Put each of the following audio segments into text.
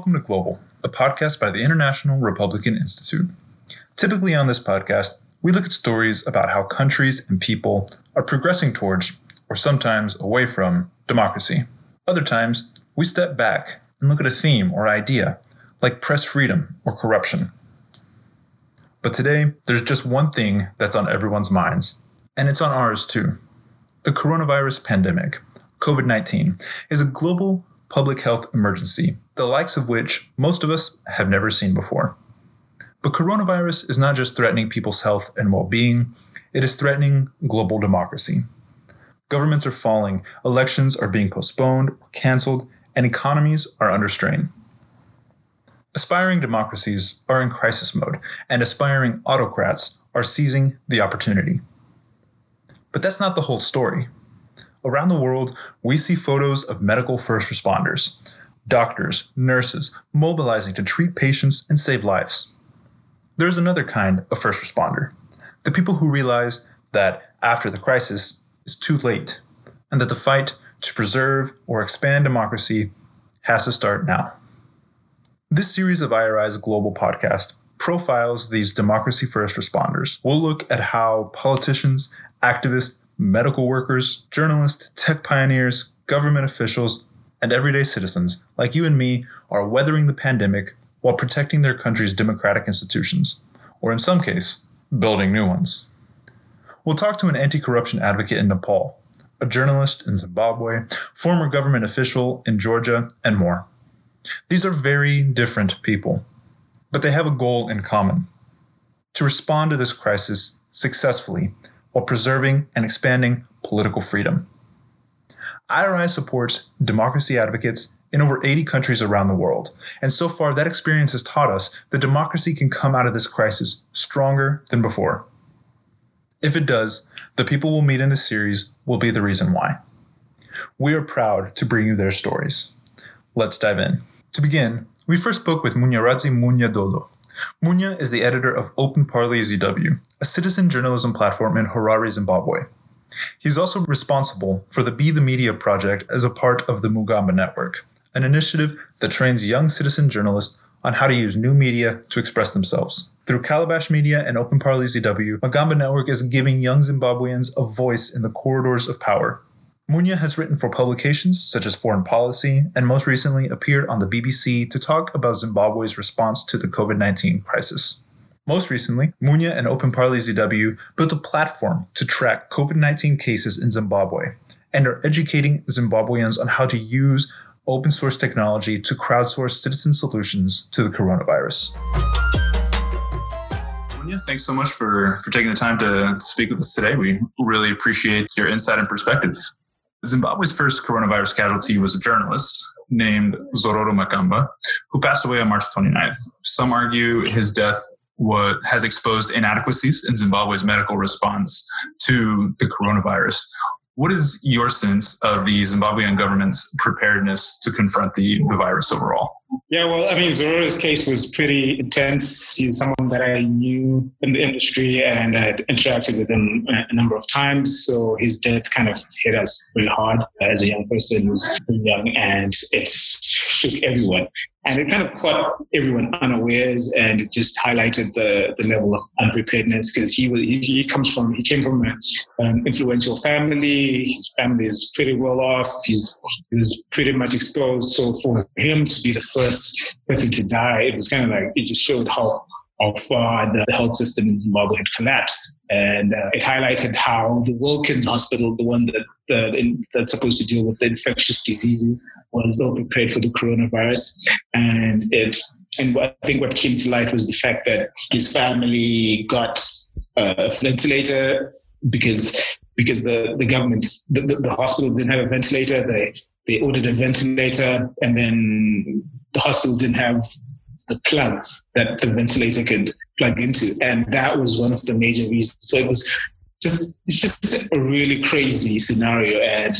Welcome to Global, a podcast by the International Republican Institute. Typically, on this podcast, we look at stories about how countries and people are progressing towards, or sometimes away from, democracy. Other times, we step back and look at a theme or idea, like press freedom or corruption. But today, there's just one thing that's on everyone's minds, and it's on ours too. The coronavirus pandemic, COVID 19, is a global public health emergency, the likes of which most of us have never seen before. But coronavirus is not just threatening people's health and well being, it is threatening global democracy. Governments are falling, elections are being postponed or canceled, and economies are under strain. Aspiring democracies are in crisis mode, and aspiring autocrats are seizing the opportunity. But that's not the whole story. Around the world, we see photos of medical first responders, doctors, nurses, mobilizing to treat patients and save lives. There's another kind of first responder the people who realize that after the crisis is too late, and that the fight to preserve or expand democracy has to start now. This series of IRI's global podcast profiles these democracy first responders. We'll look at how politicians, activists, medical workers, journalists, tech pioneers, government officials, and everyday citizens like you and me are weathering the pandemic while protecting their country's democratic institutions, or in some case, building new ones. We'll talk to an anti corruption advocate in Nepal, a journalist in Zimbabwe, former government official in Georgia, and more. These are very different people, but they have a goal in common to respond to this crisis successfully while preserving and expanding political freedom. IRI supports democracy advocates in over 80 countries around the world, and so far that experience has taught us that democracy can come out of this crisis stronger than before. If it does, the people we'll meet in this series will be the reason why. We are proud to bring you their stories. Let's dive in. To begin, we first spoke with Munyaradzi Munyadolo, Munya is the editor of Open Parly ZW, a citizen journalism platform in Harare, Zimbabwe. He's also responsible for the Be the Media project as a part of the Magamba Network, an initiative that trains young citizen journalists on how to use new media to express themselves. Through Calabash Media and Open Parly ZW, Magamba Network is giving young Zimbabweans a voice in the corridors of power. Munya has written for publications such as Foreign Policy and most recently appeared on the BBC to talk about Zimbabwe's response to the COVID 19 crisis. Most recently, Munya and Open Parly ZW built a platform to track COVID 19 cases in Zimbabwe and are educating Zimbabweans on how to use open source technology to crowdsource citizen solutions to the coronavirus. Munya, thanks so much for, for taking the time to speak with us today. We really appreciate your insight and perspective. Zimbabwe's first coronavirus casualty was a journalist named Zororo Makamba, who passed away on March 29th. Some argue his death what has exposed inadequacies in Zimbabwe's medical response to the coronavirus. What is your sense of the Zimbabwean government's preparedness to confront the, the virus overall? Yeah, well, I mean, Zororo's case was pretty intense. He's someone that I knew in the industry and I had interacted with him a number of times. So his death kind of hit us really hard as a young person who's young, and it shook everyone. And it kind of caught everyone unawares, and it just highlighted the, the level of unpreparedness because he was he, he, comes from he came from an um, influential family. His family is pretty well off. He's he was pretty much exposed. So for him to be the first person to die, it was kind of like it just showed how how far the health system in Zimbabwe had collapsed. And uh, it highlighted how the Wilkins Hospital, the one that, in, that's supposed to deal with infectious diseases, was ill prepared for the coronavirus. And it and I think what came to light was the fact that his family got a ventilator because because the, the government, the, the, the hospital didn't have a ventilator. They they ordered a ventilator, and then the hospital didn't have the plugs that the ventilator could plug into, and that was one of the major reasons. So it was just just a really crazy scenario, and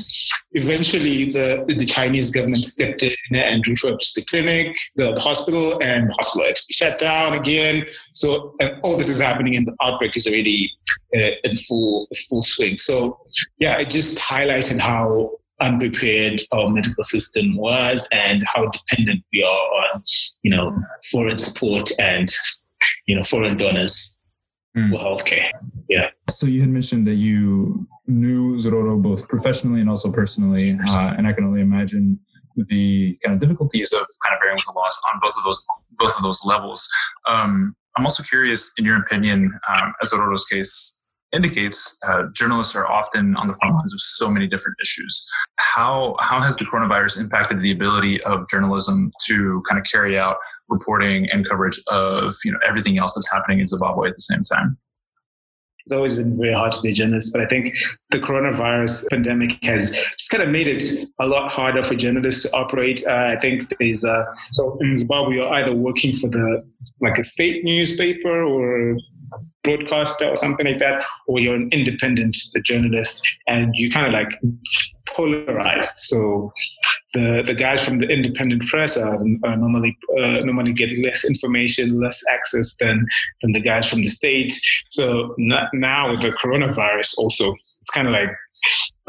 eventually the the Chinese government stepped in and refurbished the clinic, the, the hospital, and the hospital had to be shut down again. So all this is happening, and the outbreak is already uh, in full full swing. So yeah, it just highlighted how unprepared our medical system was and how dependent we are on, you know, foreign support and, you know, foreign donors mm. for healthcare. Yeah. So you had mentioned that you knew Zororo both professionally and also personally, uh, and I can only imagine the kind of difficulties of kind of bearing with the loss on both of those both of those levels. Um, I'm also curious, in your opinion, um, as Zororo's case, indicates, uh, journalists are often on the front lines of so many different issues. How how has the coronavirus impacted the ability of journalism to kind of carry out reporting and coverage of you know everything else that's happening in Zimbabwe at the same time? It's always been very hard to be a journalist, but I think the coronavirus pandemic has just kind of made it a lot harder for journalists to operate. Uh, I think there's uh, so in Zimbabwe, you're either working for the like a state newspaper or broadcaster or something like that, or you're an independent journalist and you kind of like polarized. So the, the guys from the independent press are, are normally uh, normally get less information, less access than than the guys from the states. So now with the coronavirus, also it's kind of like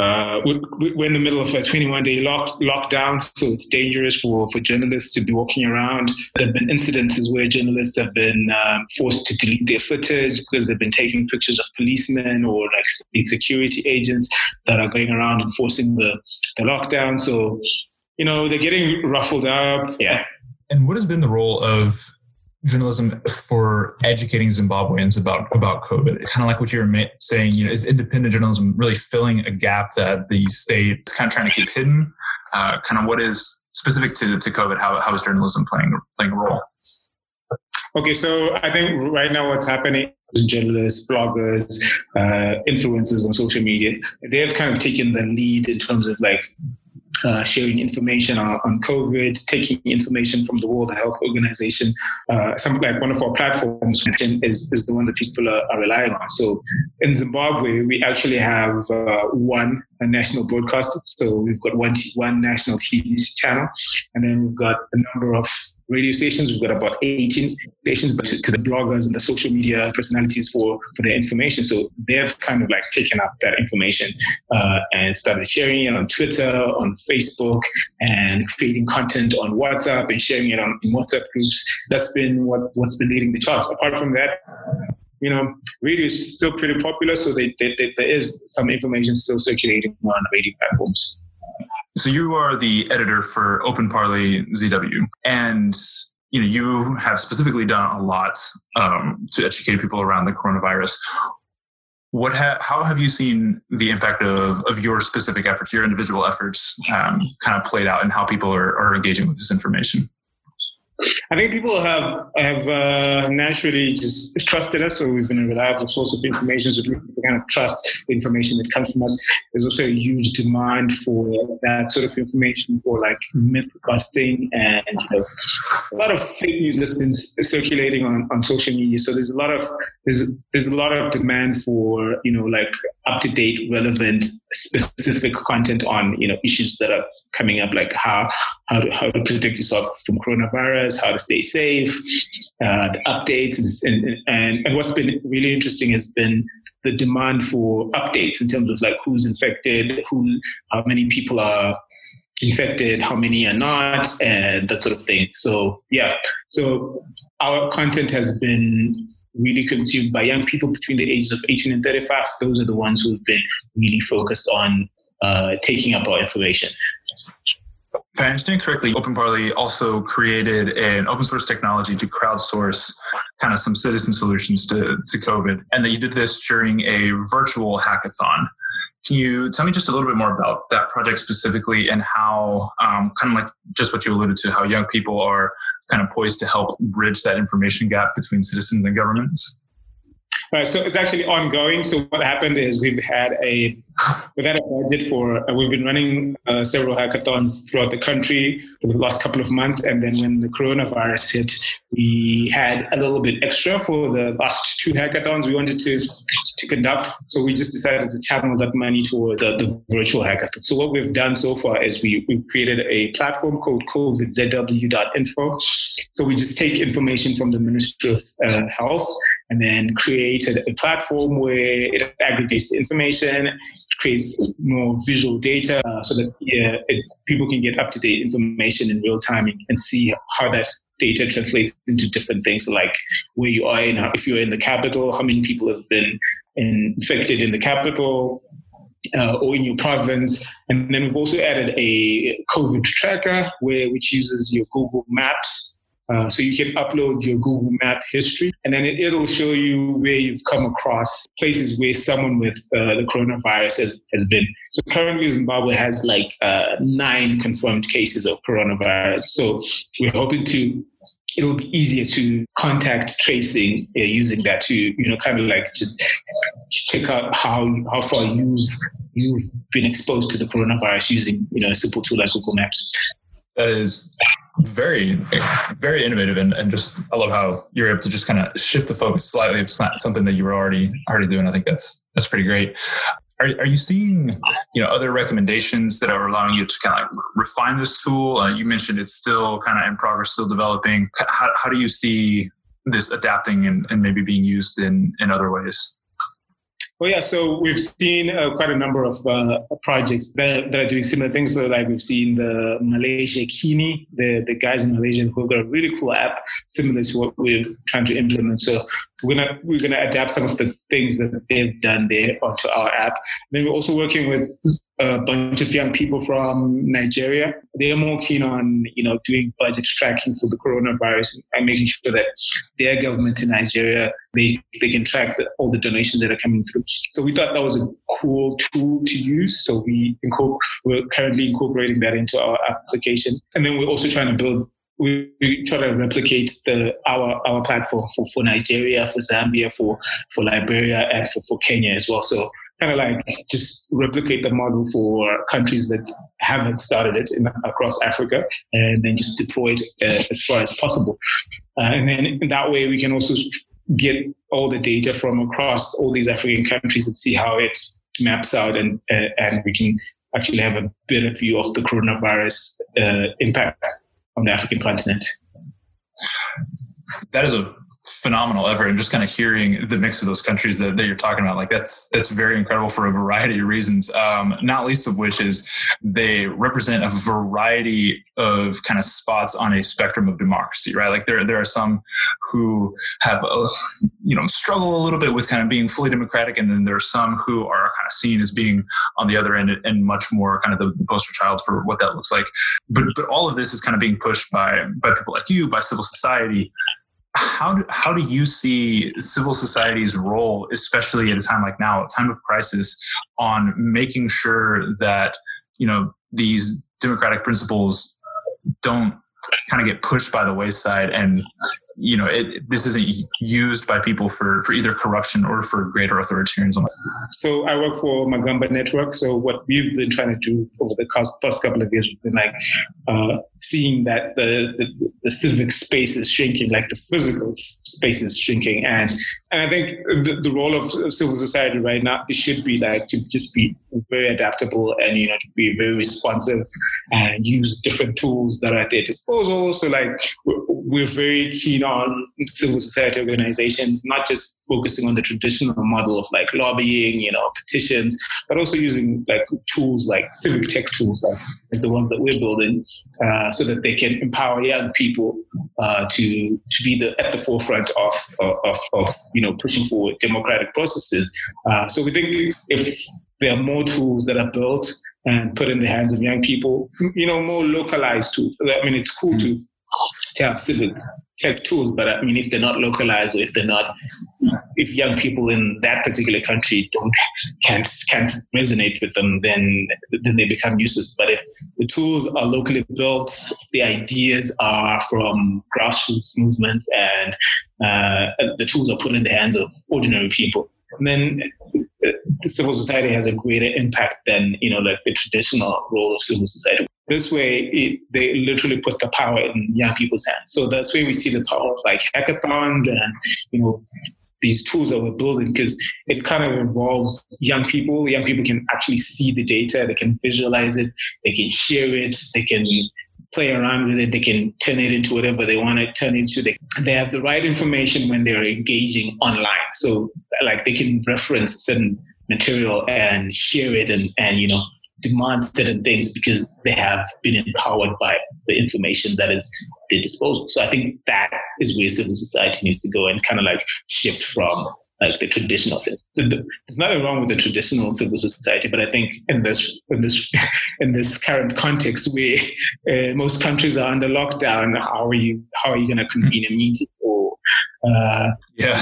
uh, we're in the middle of a 21 day lock, lockdown, so it's dangerous for, for journalists to be walking around. There have been incidences where journalists have been um, forced to delete their footage because they've been taking pictures of policemen or like state security agents that are going around enforcing the, the lockdown. So, you know, they're getting ruffled up. Yeah. And what has been the role of journalism for educating Zimbabweans about about COVID. Kind of like what you were saying, you know, is independent journalism really filling a gap that the state is kind of trying to keep hidden? Uh, kind of what is specific to, to COVID? How, how is journalism playing playing a role? Okay, so I think right now what's happening journalists, bloggers, uh, influencers on social media, they've kind of taken the lead in terms of like uh, sharing information on, on, COVID, taking information from the World Health Organization. Uh, something like one of our platforms is, is the one that people are, are relying on. So in Zimbabwe, we actually have uh, one national broadcaster. So we've got one, one national TV channel, and then we've got a number of radio stations. We've got about 18 stations, but to, to, the bloggers and the social media personalities for, for their information. So they've kind of like taken up that information uh, and started sharing it on Twitter, on Facebook, and creating content on WhatsApp and sharing it on WhatsApp groups. That's been what, what's been leading the charge. Apart from that, you know, radio is still pretty popular, so they, they, they, there is some information still circulating on radio platforms. So you are the editor for Open Parly ZW, and you know you have specifically done a lot um, to educate people around the coronavirus. What ha- how have you seen the impact of, of your specific efforts, your individual efforts, um, kind of played out, and how people are, are engaging with this information? I think people have have uh, naturally just trusted us, so we've been a reliable source of information. So kind of trust the information that comes from us. There's also a huge demand for that sort of information for like myth busting and you know, a lot of fake news that's been circulating on, on social media. So there's a lot of there's there's a lot of demand for you know like up to date, relevant, specific content on you know issues that are coming up, like how how to how to protect yourself from coronavirus, how to stay safe, uh, the updates, and, and and what's been really interesting has been the demand for updates in terms of like who's infected, who, how many people are infected, how many are not, and that sort of thing. So yeah, so our content has been really consumed by young people between the ages of 18 and 35. Those are the ones who've been really focused on uh, taking up our information. If I understand correctly, Open Parly also created an open source technology to crowdsource kind of some citizen solutions to, to COVID, and that you did this during a virtual hackathon. Can you tell me just a little bit more about that project specifically and how, um, kind of like just what you alluded to, how young people are kind of poised to help bridge that information gap between citizens and governments? Right, so it's actually ongoing. So what happened is we've had a we've had a budget for uh, we've been running uh, several hackathons throughout the country for the last couple of months, and then when the coronavirus hit, we had a little bit extra for the last two hackathons we wanted to to conduct. So we just decided to channel that money toward the, the virtual hackathon. So what we've done so far is we we created a platform called covidzw.info. So we just take information from the Ministry of uh, Health and then created a platform where it aggregates the information, creates more visual data uh, so that yeah, it, people can get up to date information in real time and see how that data translates into different things like where you are in, if you're in the capital, how many people have been infected in the capital, uh, or in your province. And then we've also added a COVID tracker, where which uses your Google Maps uh, so you can upload your Google Map history, and then it, will show you where you've come across places where someone with uh, the coronavirus has, has been. So currently, Zimbabwe has like uh, nine confirmed cases of coronavirus. So we're hoping to. It'll be easier to contact tracing uh, using that to you know kind of like just check out how how far you've you've been exposed to the coronavirus using you know a simple tool like Google Maps. That is very very innovative and, and just i love how you're able to just kind of shift the focus slightly. Not something that you were already already doing. I think that's that's pretty great. Are, are you seeing you know other recommendations that are allowing you to kind of like refine this tool? Uh, you mentioned it's still kind of in progress still developing. How, how do you see this adapting and, and maybe being used in in other ways well, yeah. So we've seen uh, quite a number of uh, projects that, that, are doing similar things. So, like we've seen the Malaysiakini, the the guys in Malaysia who have got a really cool app similar to what we're trying to implement. So we're gonna we're gonna adapt some of the things that they've done there onto our app. And then we're also working with a bunch of young people from Nigeria. They are more keen on you know doing budget tracking for the coronavirus and making sure that their government in Nigeria they they can track the, all the donations that are coming through. So we thought that was a cool tool to use. So we incorpor- we're currently incorporating that into our application, and then we're also trying to build we, we, try to replicate the our our platform for, for Nigeria, for Zambia, for for Liberia, and for, for Kenya as well. So kind of like just replicate the model for countries that haven't started it in, across Africa, and then just deploy it uh, as far as possible. Uh, and then in that way, we can also get all the data from across all these African countries and see how it maps out, and uh, and we can actually have a better view of the coronavirus uh, impact on the African continent. That is a phenomenal effort and just kind of hearing the mix of those countries that, that you're talking about like that's that's very incredible for a variety of reasons um, not least of which is they represent a variety of kind of spots on a spectrum of democracy right? Like there there are some who have a, you know struggle a little bit with kind of being fully democratic and then there are some who are kind of seen as being on the other end and much more kind of the, the poster child for what that looks like. But but all of this is kind of being pushed by by people like you by civil society how do, how do you see civil society's role, especially at a time like now, a time of crisis, on making sure that you know these democratic principles don't kind of get pushed by the wayside and you know it, this isn't used by people for for either corruption or for greater authoritarianism? So i work for magamba network so what we've been trying to do over the past couple of years has been like uh, seeing that the, the, the civic space is shrinking like the physical space is shrinking. And and i think the, the role of civil society right now it should be like to just be very adaptable and you know to be very responsive and use different tools that are at their disposal. So like we're very keen on civil society organizations, not just focusing on the traditional model of like lobbying, you know, petitions, but also using like tools like civic tech tools like, like the ones that we're building, uh, so that they can empower young people uh, to to be the at the forefront of of, of you know pushing forward democratic processes. Uh, so we think if there are more tools that are built and put in the hands of young people, you know, more localized tools. I mean, it's cool to to have civic tech tools, but I mean, if they're not localized or if they're not, if young people in that particular country don't can't can't resonate with them, then then they become useless. But if the tools are locally built, the ideas are from grassroots movements, and uh, the tools are put in the hands of ordinary people, then the civil society has a greater impact than you know like the traditional role of civil society this way, it, they literally put the power in young people's hands. So that's where we see the power of like hackathons and, you know, these tools that we're building because it kind of involves young people. Young people can actually see the data, they can visualize it, they can hear it, they can play around with it. They can turn it into whatever they want to turn into. They, they have the right information when they're engaging online. So like they can reference certain material and share it and, and you know, demand certain things because they have been empowered by the information that is at their disposal. So I think that is where civil society needs to go and kind of like shift from like the traditional sense. There's nothing wrong with the traditional civil society, but I think in this in this in this current context where uh, most countries are under lockdown, how are you how are you going to convene a meeting or uh, yeah,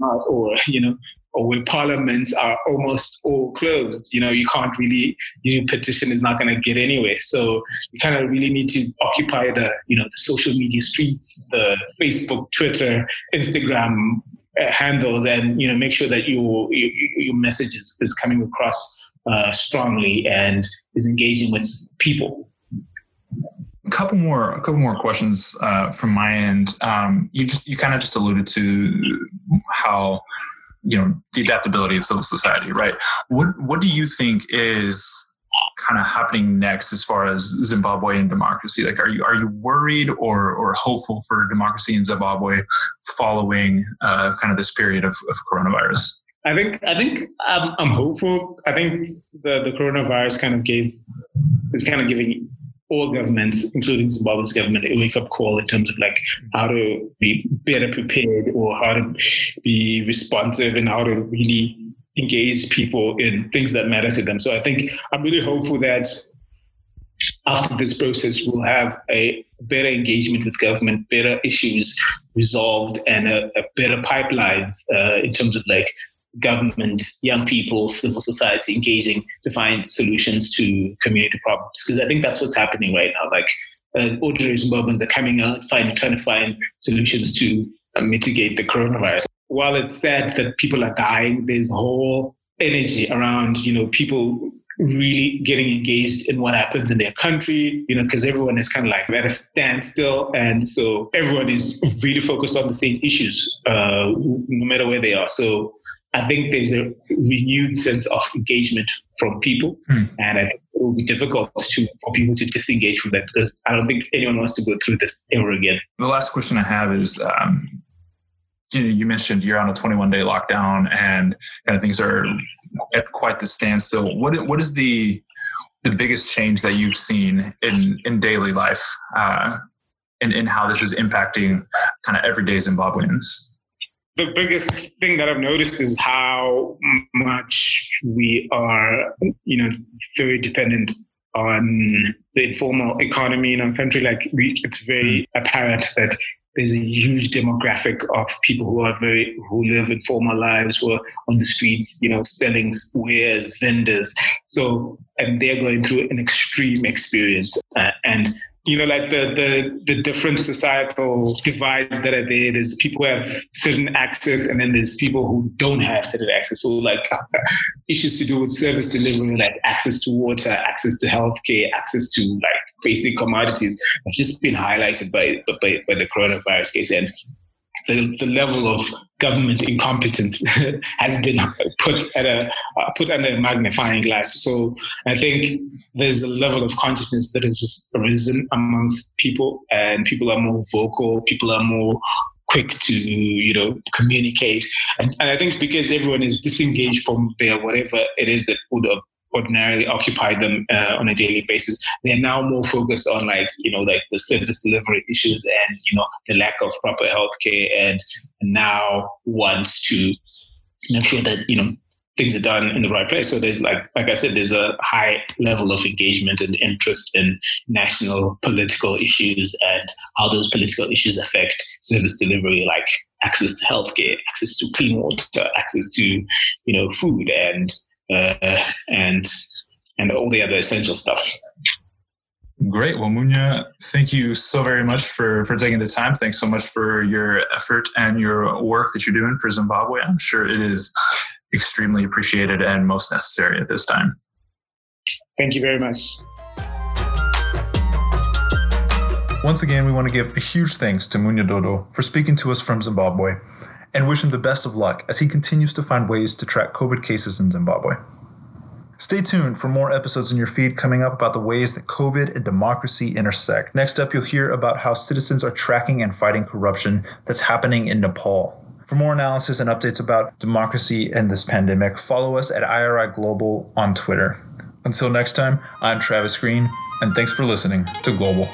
or you know or where parliaments are almost all closed, you know, you can't really, your petition is not going to get anywhere. So you kind of really need to occupy the, you know, the social media streets, the Facebook, Twitter, Instagram uh, handles, and you know, make sure that your your, your message is, is coming across uh, strongly and is engaging with people. A couple more, a couple more questions uh, from my end. Um, you just, you kind of just alluded to how you know the adaptability of civil society, right? What what do you think is kind of happening next as far as Zimbabwe and democracy? Like, are you are you worried or or hopeful for democracy in Zimbabwe following uh, kind of this period of, of coronavirus? I think I think I'm, I'm hopeful. I think the the coronavirus kind of gave is kind of giving all governments, including Zimbabwe's government, a wake up call in terms of like how to be better prepared or how to be responsive and how to really engage people in things that matter to them. So I think I'm really hopeful that after this process, we'll have a better engagement with government, better issues resolved, and a, a better pipelines uh, in terms of like government, young people, civil society engaging to find solutions to community problems. Because I think that's what's happening right now. Like uh, ordinary Zimbabweans are coming out, find, trying to find solutions to uh, mitigate the coronavirus. While it's sad that people are dying, there's a whole energy around, you know, people really getting engaged in what happens in their country, you know, because everyone is kind of like at a standstill. And so everyone is really focused on the same issues, uh, no matter where they are. So I think there's a renewed sense of engagement from people, mm. and I think it will be difficult to for people to disengage from that because I don't think anyone wants to go through this ever again. The last question I have is. Um, you, know, you mentioned you're on a 21 day lockdown and kind of things are at quite the standstill. What what is the the biggest change that you've seen in in daily life, uh, and in how this is impacting kind of everyday Zimbabweans? The biggest thing that I've noticed is how much we are, you know, very dependent on the informal economy in our country. Like, we, it's very apparent that there's a huge demographic of people who are very who live informal lives, who are on the streets, you know, selling wares, vendors. So, and they're going through an extreme experience, uh, and you know, like the the the different societal divides that are there. There's people who have certain access, and then there's people who don't have certain access. So, like issues to do with service delivery, like access to water, access to healthcare, access to like basic commodities, have just been highlighted by by, by the coronavirus case. And the, the level of government incompetence has been put at a uh, put under a magnifying glass. So I think there's a level of consciousness that has arisen amongst people, and people are more vocal. People are more quick to you know communicate, and, and I think because everyone is disengaged from their whatever it is that would have ordinarily occupy them uh, on a daily basis. They're now more focused on like you know like the service delivery issues and you know the lack of proper healthcare, and now wants to make sure that you know things are done in the right place. So there's like like I said, there's a high level of engagement and interest in national political issues and how those political issues affect service delivery, like access to healthcare, access to clean water, access to you know food and uh, and and all the other essential stuff. Great. Well, Munya, thank you so very much for, for taking the time. Thanks so much for your effort and your work that you're doing for Zimbabwe. I'm sure it is extremely appreciated and most necessary at this time. Thank you very much. Once again, we want to give a huge thanks to Munya Dodo for speaking to us from Zimbabwe and wish him the best of luck as he continues to find ways to track COVID cases in Zimbabwe. Stay tuned for more episodes in your feed coming up about the ways that COVID and democracy intersect. Next up, you'll hear about how citizens are tracking and fighting corruption that's happening in Nepal. For more analysis and updates about democracy and this pandemic, follow us at IRI Global on Twitter. Until next time, I'm Travis Green, and thanks for listening to Global.